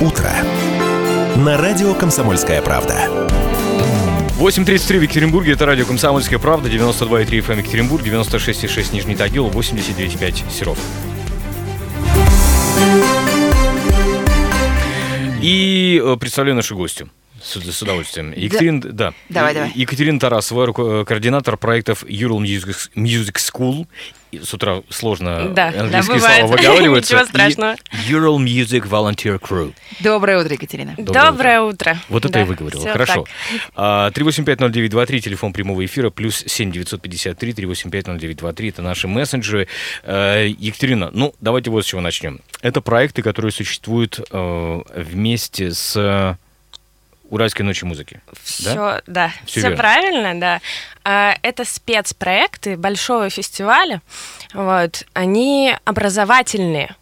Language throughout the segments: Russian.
утро» на радио «Комсомольская правда». 8.33 в Екатеринбурге, это радио «Комсомольская правда», 92,3 FM Екатеринбург, 96,6 Нижний Тагил, 89,5 Серов. И э, представляю нашу гостью. С, с удовольствием. Екатерина, да. Давай, давай. Екатерина Тарасова, руко- координатор проектов Ural Music, Music School. И С утра сложно Да, да, английские бывает. слова выговариваются. Ничего И страшного. Ural Music Volunteer Crew. Доброе утро, Екатерина. Доброе Доброе утро. Вот это Да, я выговорил. всё Хорошо. так. А, 3850923, телефон прямого эфира, плюс 7953 3850923, это наши мессенджеры. Э, Екатерина, ну, давайте вот с чего начнем. Это проекты, которые существуют э, вместе с Уральской ночью музыки. Все, да, Всё все верно. правильно, да. А, Это спецпроекты большого фестиваля. Вот, они образовательные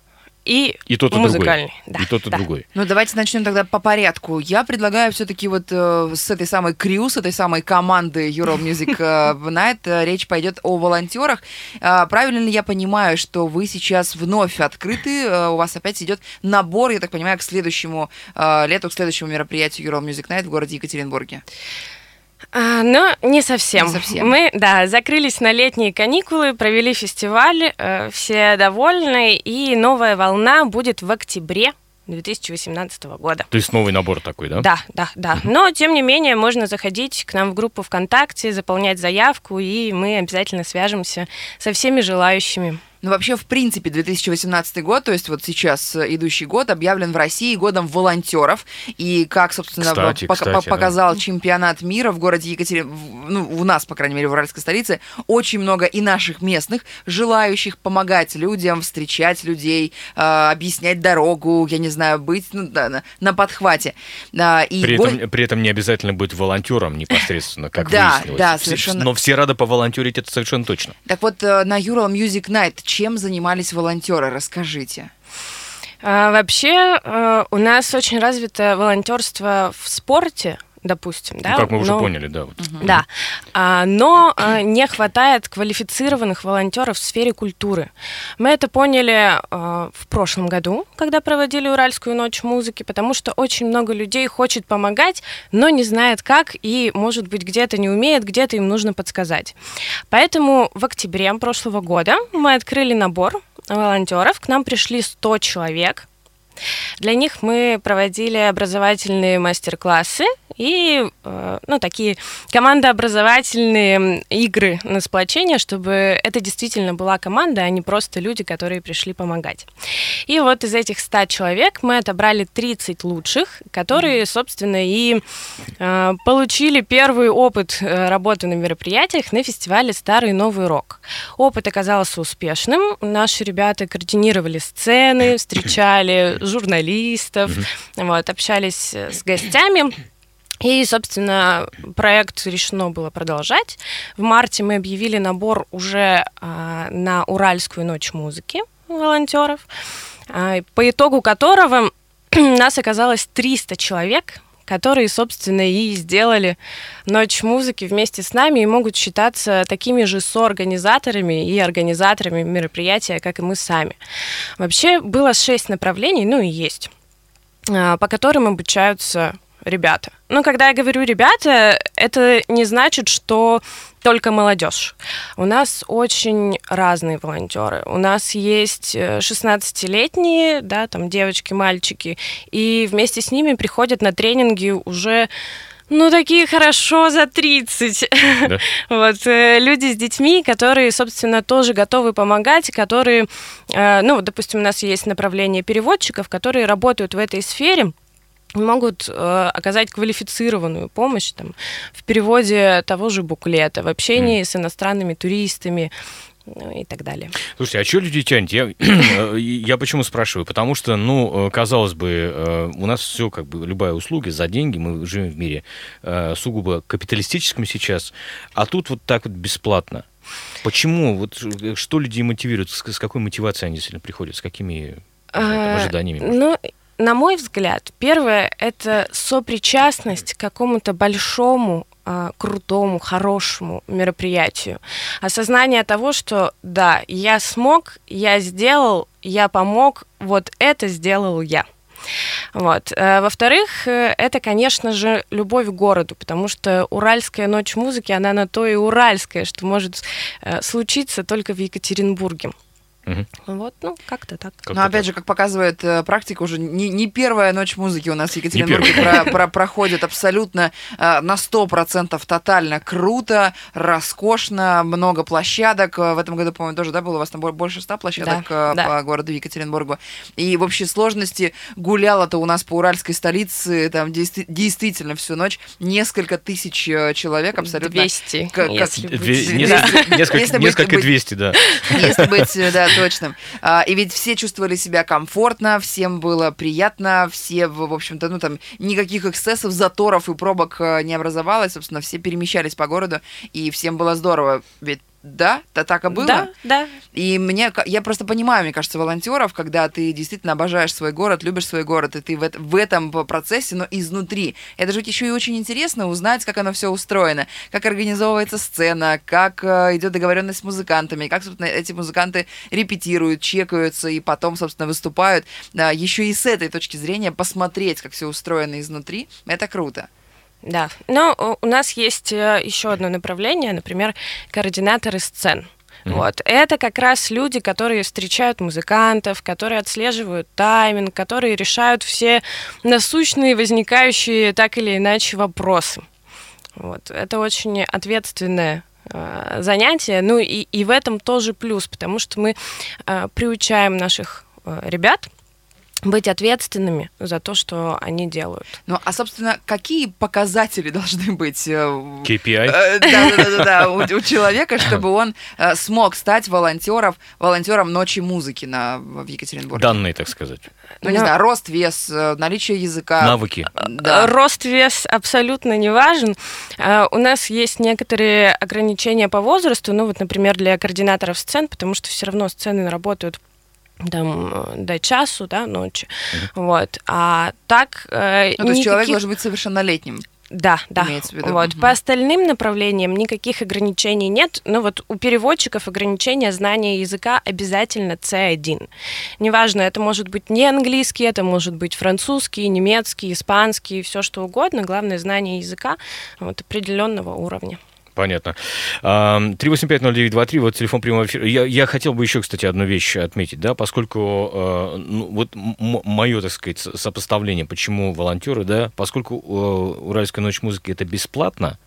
и, И тот, и музыкальные. другой. Да, и тот, и да. другой. Ну, давайте начнем тогда по порядку. Я предлагаю все-таки вот э, с этой самой крю, с этой самой команды Ural Music э, Night э, речь пойдет о волонтерах. А, правильно ли я понимаю, что вы сейчас вновь открыты, э, у вас опять идет набор, я так понимаю, к следующему э, лету, к следующему мероприятию Ural Music Night в городе Екатеринбурге? А, но не совсем. Не совсем. Мы, да, закрылись на летние каникулы, провели фестиваль, э, все довольны, и новая волна будет в октябре 2018 года. То есть новый набор такой, да? Да, да, да. Но, тем не менее, можно заходить к нам в группу ВКонтакте, заполнять заявку, и мы обязательно свяжемся со всеми желающими. Ну, вообще, в принципе, 2018 год, то есть вот сейчас э, идущий год, объявлен в России годом волонтеров. И как, собственно, Кстати, пок- кстати, да. показал чемпионат мира в городе Екатеринбург, ну, у нас, по крайней мере, в Уральской столице, очень много и наших местных, желающих помогать людям, встречать людей, э, объяснять дорогу, я не знаю, быть ну, да, на, на подхвате. А, и При го- этом, при этом не обязательно быть волонтером непосредственно, как Да, выяснилось. да, совершенно. Но все рады поволонтерить, это совершенно точно. Так вот, э, на Ural Music Night чем занимались волонтеры, расскажите. А, вообще, э, у нас очень развито волонтерство в спорте, допустим, да? ну, как мы уже но- поняли, да. Вот. Да, А, но э, не хватает квалифицированных волонтеров в сфере культуры. Мы это поняли э, в прошлом году, когда проводили Уральскую ночь музыки, потому что очень много людей хочет помогать, но не знает как и, может быть, где-то не умеет, где-то им нужно подсказать. Поэтому в октябре прошлого года мы открыли набор волонтеров, к нам пришли 100 человек, для них мы проводили образовательные мастер-классы и э, ну, такие командообразовательные игры на сплочение, чтобы это действительно была команда, а не просто люди, которые пришли помогать. И вот из этих 100 человек мы отобрали 30 лучших, которые, собственно, и э, получили первый опыт э, работы на мероприятиях на фестивале «Старый новый рок». Опыт оказался успешным. Наши ребята координировали сцены, встречали журналистов, вот, общались э, с гостями. И, собственно, проект решено было продолжать. В марте мы объявили набор уже а, на Уральскую ночь музыки волонтеров, а, по итогу которого нас оказалось 300 человек, которые, собственно, и сделали Ночь музыки вместе с нами и могут считаться такими же соорганизаторами и организаторами мероприятия, как и мы сами. Вообще было шесть направлений, ну и есть, а, по которым обучаются ребята. Но когда я говорю ребята, это не значит, что только молодежь. У нас очень разные волонтеры. У нас есть э, 16-летние, да, там девочки, мальчики, и вместе с ними приходят на тренинги уже ну, такие хорошо за 30. Да. Вот, э, люди с детьми, которые, собственно, тоже готовы помогать, которые, э, ну, допустим, у нас есть направление переводчиков, которые работают в этой сфере, могут э, оказать квалифицированную помощь там, в переводе того же буклета, в общении с иностранными туристами ну, и так далее. Слушайте, а что люди тянут? Я, я почему спрашиваю? Потому что, ну, э, казалось бы, э, у нас все, как бы, любая услуга за деньги, мы живем в мире э, сугубо капиталистическом сейчас, а тут вот так вот бесплатно. Почему? Вот э, что людей мотивирует? С, какой мотивацией они действительно приходят? С какими А, ожиданиями? Ну, на мой взгляд, первое это сопричастность к какому-то большому, а, крутому, хорошему мероприятию. Осознание того, что да, я смог, я сделал, я помог, вот это сделал я. Вот. Э, во-вторых, э, это, конечно же, любовь к городу, потому что Уральская ночь музыки, она на то и уральская, что может э, случиться только в Екатеринбурге. Мгм. Вот, ну, как-то так. Как-то Но опять так. же, как показывает э, практика, уже не, не первая ночь музыки у нас в Екатеринбурге про- про- проходит абсолютно э, на 100% тотально круто, роскошно, много площадок. Э, В этом году, по-моему, тоже да, было у вас там бо- больше 100 площадок Да, э, да. по городу Екатеринбургу. И в общей сложности гуляло-то у нас по уральской столице там действи- действительно всю ночь несколько тысяч человек абсолютно. 200, как- если как- быть. Две- Да. несколько, Если несколько, быть- несколько быть- 200, да. если быть, да, точным. А, И ведь все чувствовали себя комфортно, всем было приятно, все, в в общем-то, ну там никаких эксцессов, заторов и пробок э, не образовалось, собственно, все перемещались по городу, и всем было здорово. Ведь да, то так и было. Да, да. И мне, я просто понимаю, мне кажется, волонтеров, когда ты действительно обожаешь свой город, любишь свой город, и ты в, в этом процессе, но изнутри. Это же еще и очень интересно узнать, как оно все устроено, как организовывается сцена, как э, идет договоренность с музыкантами, как, собственно, эти музыканты репетируют, чекаются и потом, собственно, выступают. Да, еще и с этой точки зрения посмотреть, как все устроено изнутри, это круто. Да, но э, у нас есть э, еще одно направление, например, координаторы сцен. Вот. Это как раз люди, которые встречают музыкантов, которые отслеживают тайминг, которые решают все насущные, возникающие так или иначе вопросы. Вот. Это очень ответственное э, занятие. Ну и, и в этом тоже плюс, потому что мы э, приучаем наших э, ребят быть ответственными за то, что они делают. Ну, а, собственно, какие показатели должны быть э, KPI. Э, Да, да, да, да, у, человека, чтобы он э, смог стать волонтером, волонтером ночи музыки на, в Екатеринбурге. Данные, так сказать. Ну, не Ну, знаю, рост, вес, э, наличие языка. Навыки. Да. Э, Рост, вес абсолютно не важен. Э, У нас есть некоторые ограничения по возрасту, ну вот, например, для координаторов сцен, потому что все равно сцены работают там э, до часу, да, ночи. Вот. А так э, Ну, то есть человек никаких- должен быть совершеннолетним. Да, да. имеется в виду. Вот. Мгм. По остальным направлениям никаких ограничений нет. Но вот у переводчиков ограничение знания языка обязательно C1. Неважно, это может быть не английский, это может быть французский, немецкий, испанский, все что угодно. Главное знание языка вот, определенного уровня. Понятно. А, 3850923, вот телефон прямого эфира. Я, я хотел бы еще, кстати, одну вещь отметить, да, поскольку э, ну, вот мое, так сказать, со- сопоставление, почему волонтеры, да, поскольку э, Уральская ночь музыки это бесплатно,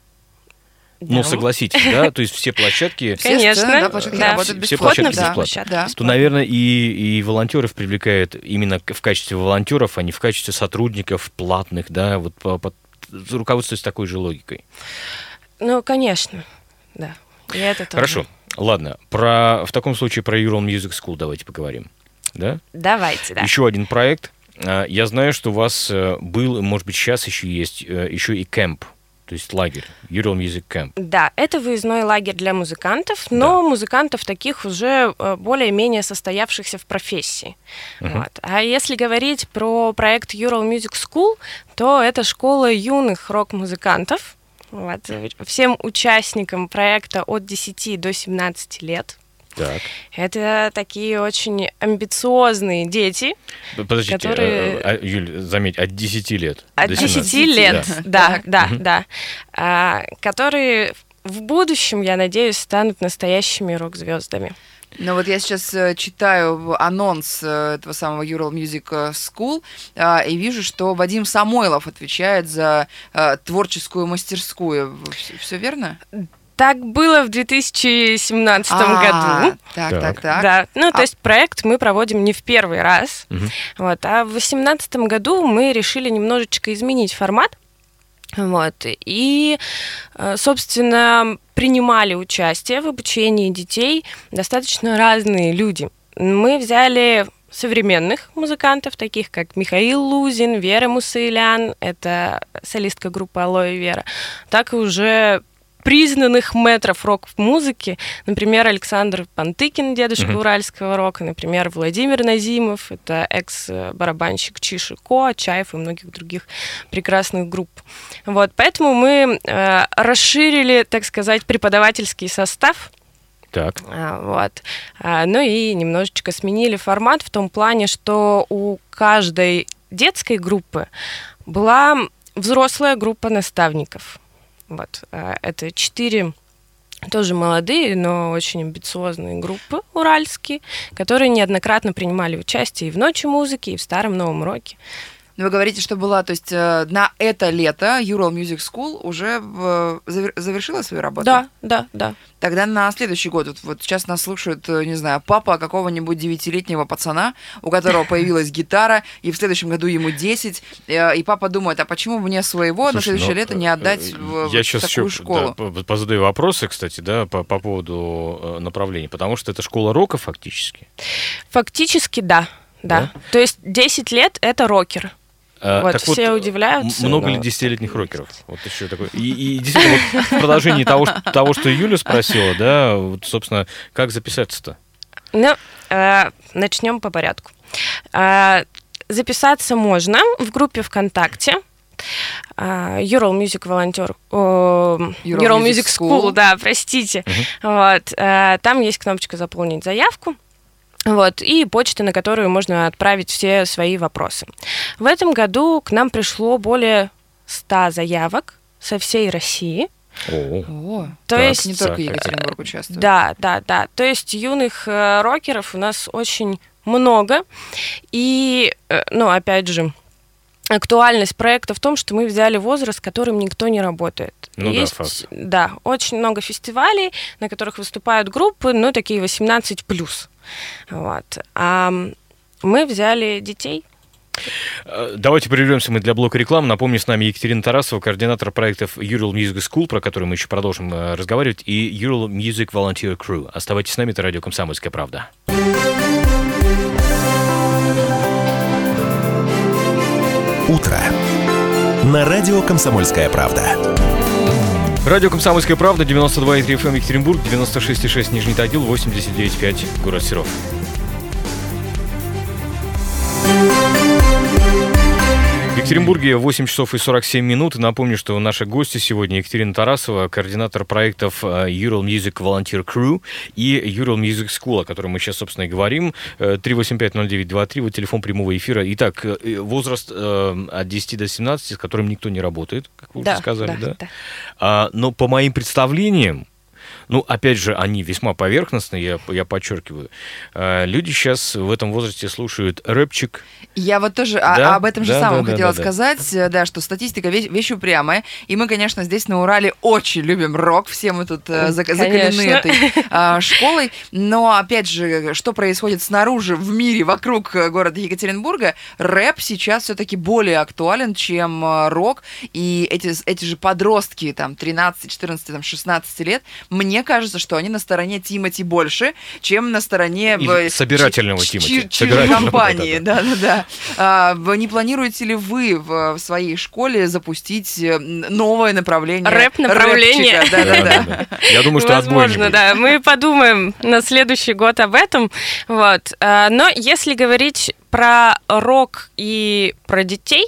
ну, Да. согласитесь, да, то есть все площадки, Все Конечно, да, площадки да. работают Все площадки да, бесплатно. да. то, наверное, и, и волонтеров привлекает именно в качестве волонтеров, а не в качестве сотрудников платных, да, вот по, по- руководствуясь такой же логикой. Ну, конечно, да. И это тоже. Хорошо. Ладно, про, в таком случае про Ural Music School давайте поговорим. Да? Давайте, да. Еще один проект. А, Я знаю, что у вас э, был, может быть, сейчас еще есть, э, еще и кемп, то есть лагерь, Ural Music Camp. Да, это выездной лагерь для музыкантов, но музыкантов таких уже э, более-менее состоявшихся в профессии. Вот. А если говорить про проект Ural Music School, то это школа юных рок-музыкантов. Вот. Всем участникам проекта от 10 до 17 лет. Так. Это такие очень амбициозные дети. Подождите, Которые- э, а, Юль, заметь, от 10 лет. От до 10 17. лет, Да. да, да. А, которые в будущем, я надеюсь, станут настоящими рок-звездами. Ну вот я сейчас э, читаю анонс э, этого самого Ural Music э, School и вижу, что Вадим Самойлов отвечает за творческую мастерскую. Все верно? Так было в 2017 А, году. Так, Так. так, так. Да, ну то А- есть проект мы проводим не в первый раз. Вот, а в 2018 году мы решили немножечко изменить формат. Вот, и, э, собственно, принимали участие в обучении детей достаточно разные люди. Мы взяли современных музыкантов, таких как Михаил Лузин, Вера Мусаилян, это солистка группы Алоэ Вера, так и уже признанных метров рок-музыки, например, Александр Пантыкин, дедушка Мгм. уральского рока, например, Владимир Назимов, это экс-барабанщик Чиши Ко, Чаев и многих других прекрасных групп. Вот, поэтому мы э, расширили, так сказать, преподавательский состав, Так. а, Вот. А, Ну и немножечко сменили формат в том плане, что у каждой детской группы была взрослая группа наставников. Вот, э, это четыре тоже молодые, но очень амбициозные группы уральские, которые неоднократно принимали участие и в «Ночи музыки», и в «Старом новом роке». Но вы говорите, что была, то есть э, на это лето Ural Music School уже завер, завершила свою работу? Да, да, да. Тогда на следующий год, вот, вот сейчас нас слушает, э, не знаю, папа какого-нибудь девятилетнего пацана, у которого появилась гитара, и в следующем году ему 10, э, и папа думает, а почему мне своего Слушай, на следующее ну, лето не отдать в, я в сейчас такую еще, школу? Да, позадаю вопросы, кстати, да, по, по поводу направления, потому что это школа рока фактически. Фактически, да. Да. да. То есть 10 лет это рокер. А, вот, так все вот, удивляются. Много но... ли десятилетних рокеров? Вот еще такой. И, и действительно, вот в продолжении того, что, того, что Юля спросила, да, вот, собственно, как записаться-то? Ну, э, начнем по порядку. Э, записаться можно в группе ВКонтакте. Uh, Ural Music волонтер, uh, Ural, Ural Music, School, School, да, простите. Uh-huh. Вот, uh, там есть кнопочка заполнить заявку. Вот, и почта, на которую можно отправить все свои вопросы. В этом году к нам пришло более 100 заявок со всей России. О, то так, есть не только Екатеринбург участвует. Да, да, да. То есть юных э, рокеров у нас очень много. И, э, ну, опять же, актуальность проекта в том, что мы взяли возраст, которым никто не работает. Ну Есть, да, факт. Да, очень много фестивалей, на которых выступают группы, ну, такие 18+. Вот. А мы взяли детей. Э, давайте прервемся мы для блока рекламы. Напомню, с нами Екатерина Тарасова, координатор проектов Ural Music School, про который мы еще продолжим э, разговаривать, и Ural Music Volunteer Crew. Оставайтесь с нами, это радио «Комсомольская правда». Утро. На радио «Комсомольская правда». Радио «Комсомольская правда», 92,3 FM Екатеринбург, 96,6 Нижний Тагил, 89,5 город Серов. Екатеринбурге 8 часов и 47 минут. Напомню, что наши гости сегодня Екатерина Тарасова, координатор проектов э, Ural Music Volunteer Crew и Ural Music School, о котором мы сейчас, собственно, и говорим. 3850923, э, вот телефон прямого эфира. Итак, э, возраст от 10 до 17, с которым никто не работает, как вы да, уже сказали, да? да? да. А, но по моим представлениям, ну, опять же, они весьма поверхностные, я, я подчеркиваю. А, люди сейчас в этом возрасте слушают рэпчик. Я вот тоже да? об этом же да, самом да, хотела да, сказать, да. да, что статистика вещь, вещь упрямая. И мы, конечно, здесь на Урале очень любим рок, все мы тут э, закалены этой э, школой. Но, опять же, что происходит снаружи, в мире, вокруг э, города Екатеринбурга, рэп сейчас все-таки более актуален, чем э, рок. И эти, эти же подростки, там, 13, 14, там, 16 лет, мне кажется, что они на стороне Тимати больше, чем на стороне... Или собирательного ч- Тимати. Ч- компании, да-да-да. А, не планируете ли вы в своей школе запустить э, новое направление? Рэп-направление. Да-да-да. Я думаю, что Возможно, да. Мы подумаем на следующий год об этом. Вот. А, но если говорить про рок и про детей,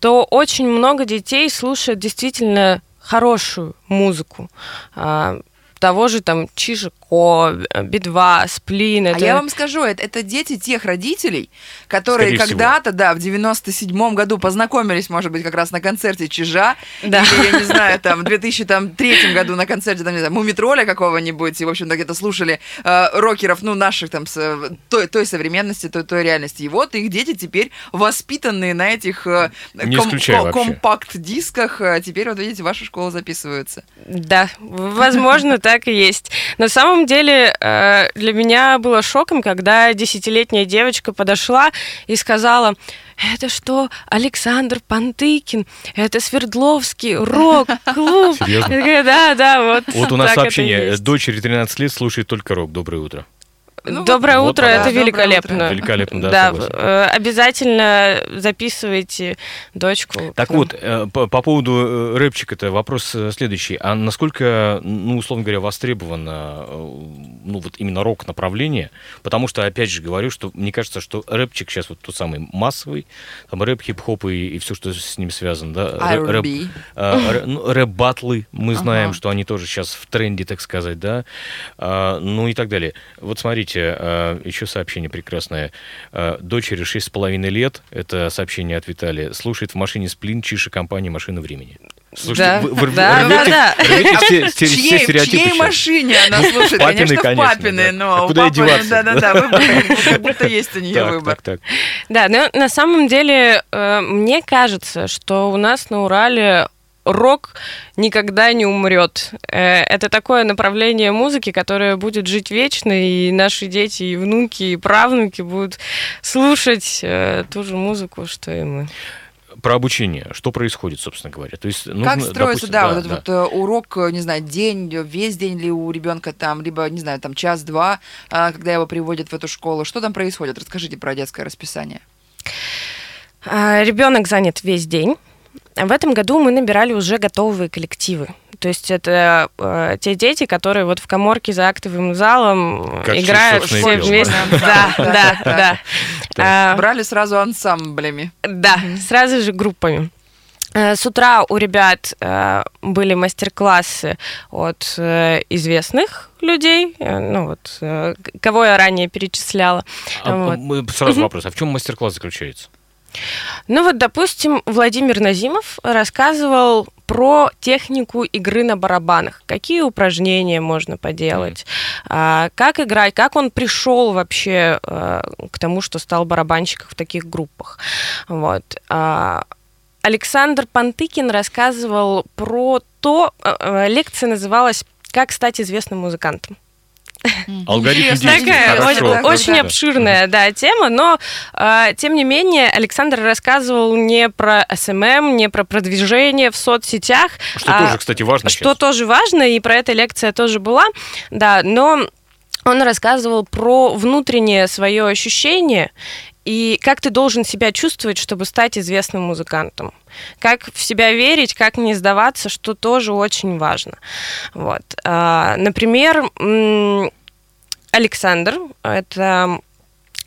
то очень много детей слушают действительно хорошую музыку. А, того же там Чижико, Би-2, Сплин. А это... А я вам скажу, это, это дети тех родителей, которые когда-то, да, в 97-м году познакомились, может быть, как раз на концерте Чижа, да. или, я не знаю, там, в 2003 году на концерте, там, не знаю, Мумитроля какого-нибудь, и, в общем-то, где-то слушали э, рокеров, ну, наших, там, с, той, той современности, той, той реальности. И вот их дети теперь воспитанные на этих э, ком- компакт-дисках, а теперь, вот видите, ваша школа записывается. Да, возможно, так и есть. На самом деле э, для меня было шоком, когда десятилетняя девочка подошла и сказала, это что, Александр Пантыкин, это Свердловский рок-клуб. Серьезно? Да, да, вот. Вот у нас сообщение. Дочери 13 лет слушает только рок. Доброе утро. Ну, Доброе вот, утро, вот, это да, великолепно. Утро. Великолепно, да. Да, э, обязательно записывайте дочку. Так вот, э, по, по поводу э, рэпчика, это вопрос следующий. А насколько, ну, условно говоря, востребовано, ну, вот именно рок-направление? Потому что, опять же, говорю, что мне кажется, что рэпчик сейчас вот тот самый массовый, там рэп, хип-хоп и, и все, что с ним связано, да? Рэп, рэп, ну, рэп-батлы, мы знаем, ага. что они тоже сейчас в тренде, так сказать, да? А, ну и так далее. Вот смотрите, кстати, э, еще сообщение прекрасное. Э, Дочери 6,5 лет, это сообщение от Виталия, слушает в машине сплин чише компании «Машина времени». Слушайте, Да, вы, вы да, рвете, да, да. рвете все, В все- все чьей, в стереотипы чьей сейчас. машине она слушает? Папиной, конечно, в конечно, папиной, да. но А у куда папы, деваться? да-да-да, выбор, как будто есть у нее Так, выбор. так, так. Да, но на самом деле э, мне кажется, что у нас на Урале рок никогда не умрет. Э, Это такое направление музыки, которое будет жить вечно, и наши дети, и внуки, и правнуки будут слушать э, ту же музыку, что и мы. Про обучение. Что происходит, собственно говоря? То есть, нужно, как строится, допустим, да, вот этот вот э, урок, не знаю, день, весь день ли у ребенка там, либо, не знаю, там час-два, а, когда его приводят в эту школу. Что там происходит? Расскажите про детское расписание. Ребенок занят весь день. В этом году мы набирали уже готовые коллективы. То есть это э, те дети, которые вот в коморке за актовым залом Как играют все напел, вместе. да. Да, да. А, Брали сразу ансамблями. Да, сразу же группами. Э, С утра у ребят э, были мастер-классы от э, известных людей, ну вот, кого я ранее перечисляла. А, Вот. Сразу вопрос. А в чем мастер-класс заключается? Ну вот, допустим, Владимир Назимов рассказывал про технику игры на барабанах, какие упражнения можно поделать, а, как играть, как он пришел вообще а, к тому, что стал барабанщиком в таких группах. Вот. А, Александр Пантыкин рассказывал про то, лекция называлась «Как стать известным музыкантом». Алгоритм. Такая очень, обширная, да, тема, но э, тем не менее Александр рассказывал не про SMM, не про продвижение в соцсетях, Что а, тоже, кстати, важно что тоже важно, и про это лекция тоже была, да, но он рассказывал про внутреннее свое ощущение и как ты должен себя чувствовать, чтобы стать известным музыкантом. Как в себя верить, как не сдаваться, что тоже очень важно. Вот. А, Например, Александр, это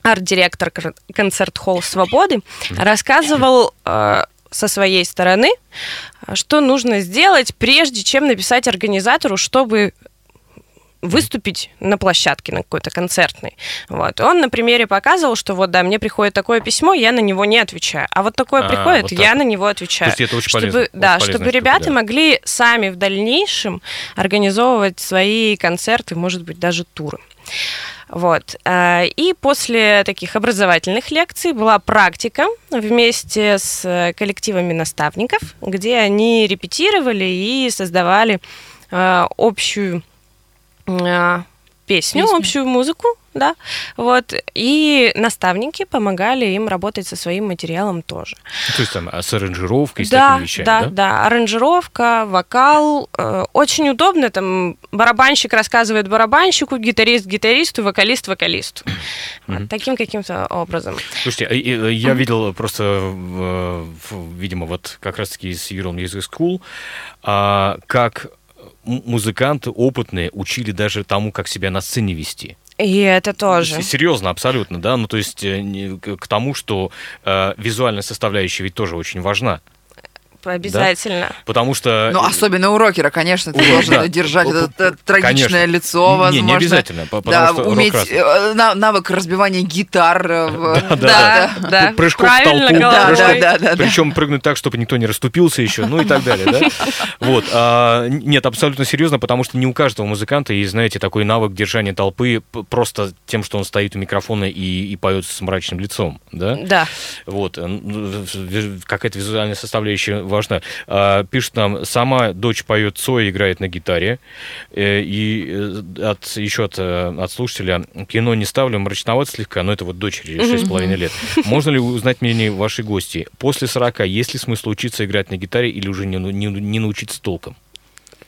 арт-директор кон- концерт-холл «Свободы», рассказывал э, со своей стороны, что нужно сделать, прежде чем написать организатору, чтобы выступить на площадке, на какой-то концертной. Вот. Он на примере показывал, что вот, да, мне приходит такое письмо, я на него не отвечаю. А вот такое А, приходит, вот так я на него отвечаю. То есть это очень чтобы, полезно. Очень Да, полезная чтобы ребята да. могли сами в дальнейшем организовывать свои концерты, может быть, даже туры. Вот. А, И после таких образовательных лекций была практика вместе с э, коллективами наставников, где они репетировали и создавали а, общую песню, Песню. общую музыку, да, вот, и наставники помогали им работать со своим материалом тоже. То есть там а, с аранжировкой, с да, такими вещами, да, да? да, аранжировка, вокал, э, очень удобно, там барабанщик рассказывает барабанщику, гитарист гитаристу, вокалист вокалисту. Таким каким-то образом. Слушайте, а, э, я видел просто, в- видимо, вот как раз-таки из Ural Music School, а, как музыканты опытные учили даже тому, как себя на сцене вести. И это тоже. Серьезно, абсолютно, да. Ну, то есть э, к тому, что э, визуальная составляющая ведь тоже очень важна. Обязательно. Потому что... Ну, особенно у рокера, конечно, ты должен да. держать это э, трагичное конечно. лицо, Не, возможно. не обязательно, по- потому да, что уметь э, на- навык разбивания гитар. э, в- Да, Да, да. да. Прыжков в толпу, Да, да, да, да, да. Причем прыгнуть так, чтобы никто не расступился еще, ну и так далее, да? Вот. а, нет, абсолютно серьезно, потому что не у каждого музыканта есть, знаете, такой навык держания толпы просто тем, что он стоит у микрофона и, и поет с мрачным лицом, да? Да. Вот, э, ну, какая-то визуальная составляющая важна. А, Пишет нам, сама дочь поет Цой, играет на гитаре. Э, И э, от, еще от, э, от слушателя, кино не ставлю, мрачновато слегка, но это вот дочери 6,5 лет. Можно ли узнать мнение вашей гости? После 40 есть ли смысл учиться играть на гитаре или уже не, ну- не, не научиться толком?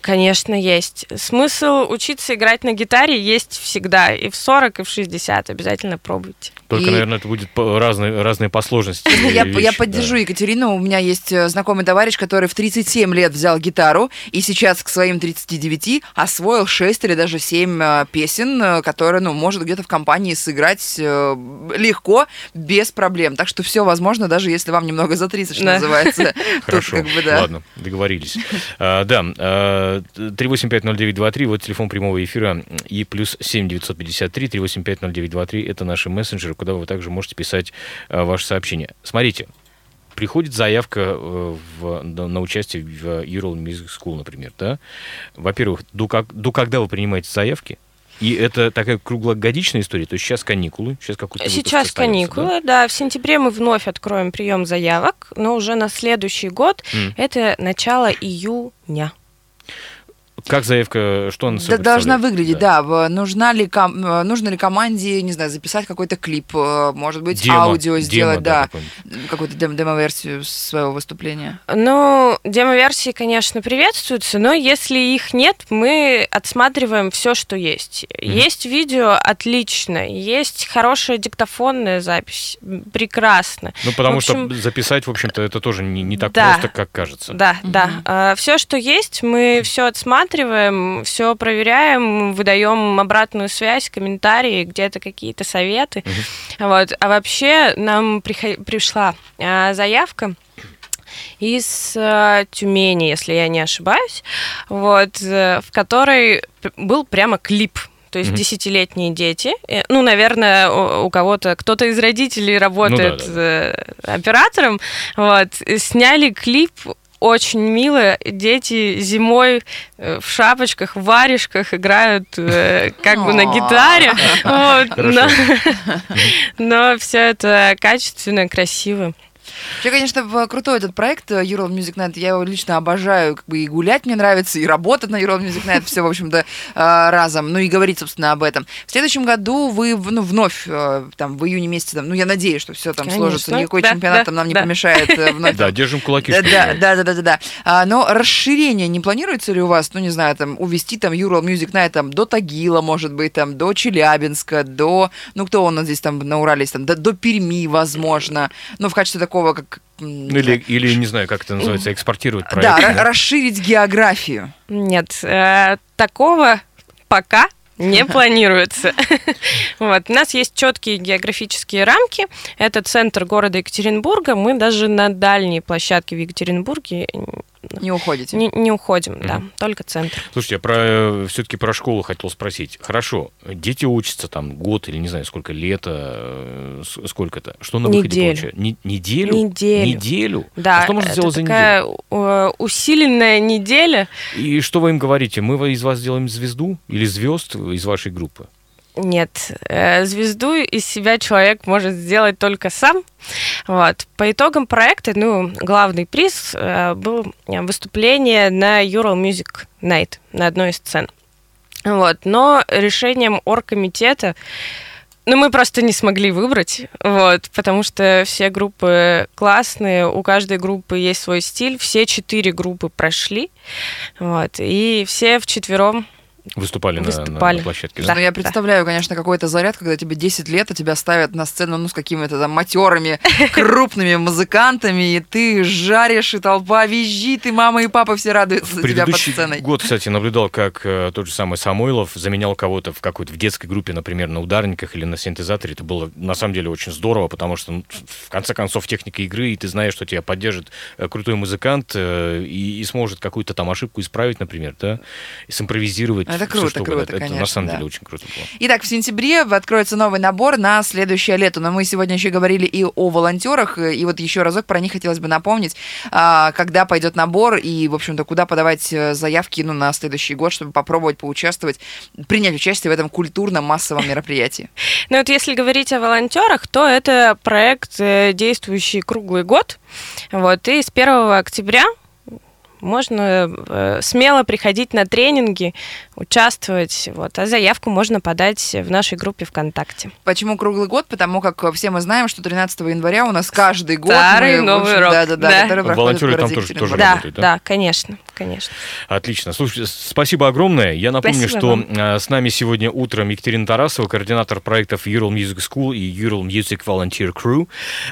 Конечно, есть. Смысл учиться играть на гитаре есть всегда. И в 40, и в 60. Обязательно пробуйте. Только, И- наверное, это будет разные, разные по сложности. Я, вещи, я да. поддержу Екатерину. У меня есть э, знакомый товарищ, который в 37 лет взял гитару и сейчас к своим 39 освоил 6 или даже 7 песен, э, которые, ну, может где-то в компании сыграть э, легко, без проблем. Так что все возможно, даже если вам немного за 30, что Да. называется. Тут Хорошо, как бы, да. ладно, договорились. Да, 3850923, вот телефон прямого эфира, и плюс 7953 3850923, это наши мессенджеры, куда вы также можете писать э, ваши сообщения. Смотрите, приходит заявка э, в, на, участие в Ural Music School, например, да? Во-первых, до, как, до когда вы принимаете заявки? И это такая круглогодичная история, то есть сейчас каникулы, сейчас какой-то Сейчас каникулы, да? В сентябре мы вновь откроем прием заявок, но уже на следующий год М. это начало июня. Как заявка, что она Да, должна выглядеть, да. В- Нужна ли, ком- э, нужно ли команде, не знаю, записать какой-то клип, э, может быть, Демо, аудио демо, сделать, да, какое-нибудь. какую-то дем- демо-версию своего выступления. Ну, демо-версии, конечно, приветствуются, но если их нет, мы отсматриваем все, что есть. Мгм. Есть видео отлично, есть хорошая диктофонная запись, прекрасно. Ну, потому В общем- что записать, в общем-то, это тоже не, не так Да. просто, как кажется. Да, Мгм. да. все, что есть, мы все отсматриваем, все проверяем, выдаем обратную связь, комментарии, где-то какие-то советы. Вот. А вообще нам прихо- пришла а, заявка из э, Тюмени, если я не ошибаюсь, вот, э, в которой был прямо клип. То есть десятилетние дети. Э, Ну, наверное, у, у кого-то, кто-то из родителей работает Ну да, э, оператором. Вот, сняли клип очень мило. Дети зимой э, в шапочках, в варежках играют э, как бы на гитаре. Но все это качественно, красиво. Вообще, конечно, в- крутой этот проект э, Ural Music Night. Я его лично обожаю. Как бы и гулять мне нравится, и работать на Ural Music Night. Все, в общем-то, э, разом. Ну и говорить, собственно, об этом. В следующем году вы ну, вновь, э, там, в июне месяце, там, ну, я надеюсь, что все там Конечно. сложится. Никакой Да, чемпионат да, там нам не да. помешает э, вновь Да, держим кулаки. Да, да, да, да, да. А, но расширение не планируется ли у вас, ну, не знаю, там, увести там Ural Music Night там, до Тагила, может быть, там, до Челябинска, до, ну, кто у нас здесь там на Урале там, до, до Перми, возможно, ну, в качестве такого, как... м, Ну, Или, или, не знаю, как это называется, экспортировать проект. Да, ра- расширить географию. Нет, э, такого пока не планируется. Вот. У нас есть четкие географические рамки. Это центр города Екатеринбурга. Мы даже на дальние площадки в Екатеринбурге Не уходите. не, не уходим, да, Мгм. только центр. Слушайте, я про все-таки про школу хотел спросить. Хорошо, дети учатся там год или не знаю сколько лет, э, сколько-то. Что на выходе Неделю. получают? Не- неделю? Неделю. Неделю? Да, А что можно это сделать за неделю? такая э, усиленная неделя. И что вы им говорите? Мы из вас сделаем звезду или звезд из вашей группы? Нет, э, звезду из себя человек может сделать только сам. Вот. По итогам проекта, ну, главный приз э, был выступление на Ural Music Night на одной из сцен. Вот. Но решением оргкомитета ну, мы просто не смогли выбрать, вот, потому что все группы классные, у каждой группы есть свой стиль, все четыре группы прошли, вот, и все вчетвером Выступали, на- На, Выступали. на площадке. Да. Ну, я представляю, конечно, какой-то заряд, когда тебе 10 лет, а тебя ставят на сцену, ну, с какими-то там матерыми, крупными музыкантами, и ты жаришь, и толпа визжит, и мама и папа все радуются В за тебя под сценой. год, кстати, наблюдал, как э, тот же самый Самойлов заменял кого-то в какой-то в детской группе, например, на ударниках или на синтезаторе. Это было на самом деле очень здорово, потому что ну, в конце концов техника игры, и ты знаешь, что тебя поддержит э, крутой музыкант э, и, и сможет какую-то там ошибку исправить, например, да, и симпровизировать. Это круто, что круто, угодно. Это на конечно, самом да. деле очень круто было. Итак, в сентябре откроется новый набор на следующее лето. Но мы сегодня еще говорили и о волонтерах, и вот еще разок про них хотелось бы напомнить, а, когда пойдет набор и, в общем-то, куда подавать э, заявки ну, на следующий год, чтобы попробовать поучаствовать, принять участие в этом культурном массовом мероприятии. Ну вот если говорить о волонтерах, то это проект, э, действующий круглый год. Вот, и с 1 октября можно э, смело приходить на тренинги, участвовать. Вот, а заявку можно подать в нашей группе ВКонтакте. Почему круглый год? Потому как э, все мы знаем, что 13 января у нас каждый год... Старый мы, Новый общем, рок. Да, да, да, Да. Волонтеры там тоже- тоже. Да, работает, да? да, конечно, конечно. Отлично. Слушайте, спасибо огромное. Я напомню, Спасибо что вам. э, с нами сегодня утром Екатерина Тарасова, координатор проектов Ural Music School и Ural Music Volunteer Crew.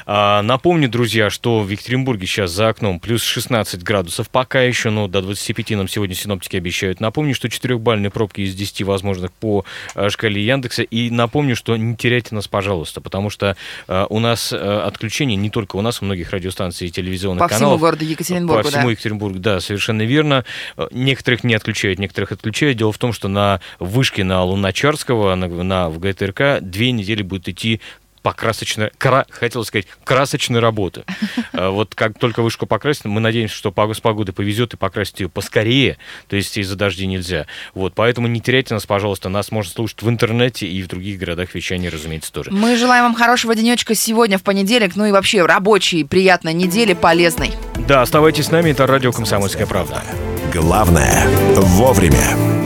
А, Напомню, друзья, что в Екатеринбурге сейчас за окном плюс 16 градусов, пока пока еще, но до 25 нам сегодня синоптики обещают. Напомню, что четырехбальные пробки из 10 возможных по э, шкале Яндекса. И напомню, что не теряйте нас, пожалуйста, потому что э, у нас э, отключение не только у нас, у многих радиостанций и телевизионных По каналов. всему городу Екатеринбургу, По всему да. Екатеринбургу, да, совершенно верно. Некоторых не отключают, некоторых отключают. Дело в том, что на вышке на Луначарского, на, на в ГТРК две недели будет идти покрасочная, кра, хотел сказать, красочной работы. Э, Вот как только вышку покрасить, мы надеемся, что с погодой повезет и покрасить ее поскорее, то есть из-за дождей нельзя. Вот, поэтому не теряйте нас, пожалуйста, нас можно слушать в интернете и в других городах вещания, разумеется, тоже. Мы желаем вам хорошего денечка сегодня в понедельник, ну и вообще рабочей, приятной недели, полезной. Да, оставайтесь с нами, это радио «Комсомольская правда». Главное – вовремя.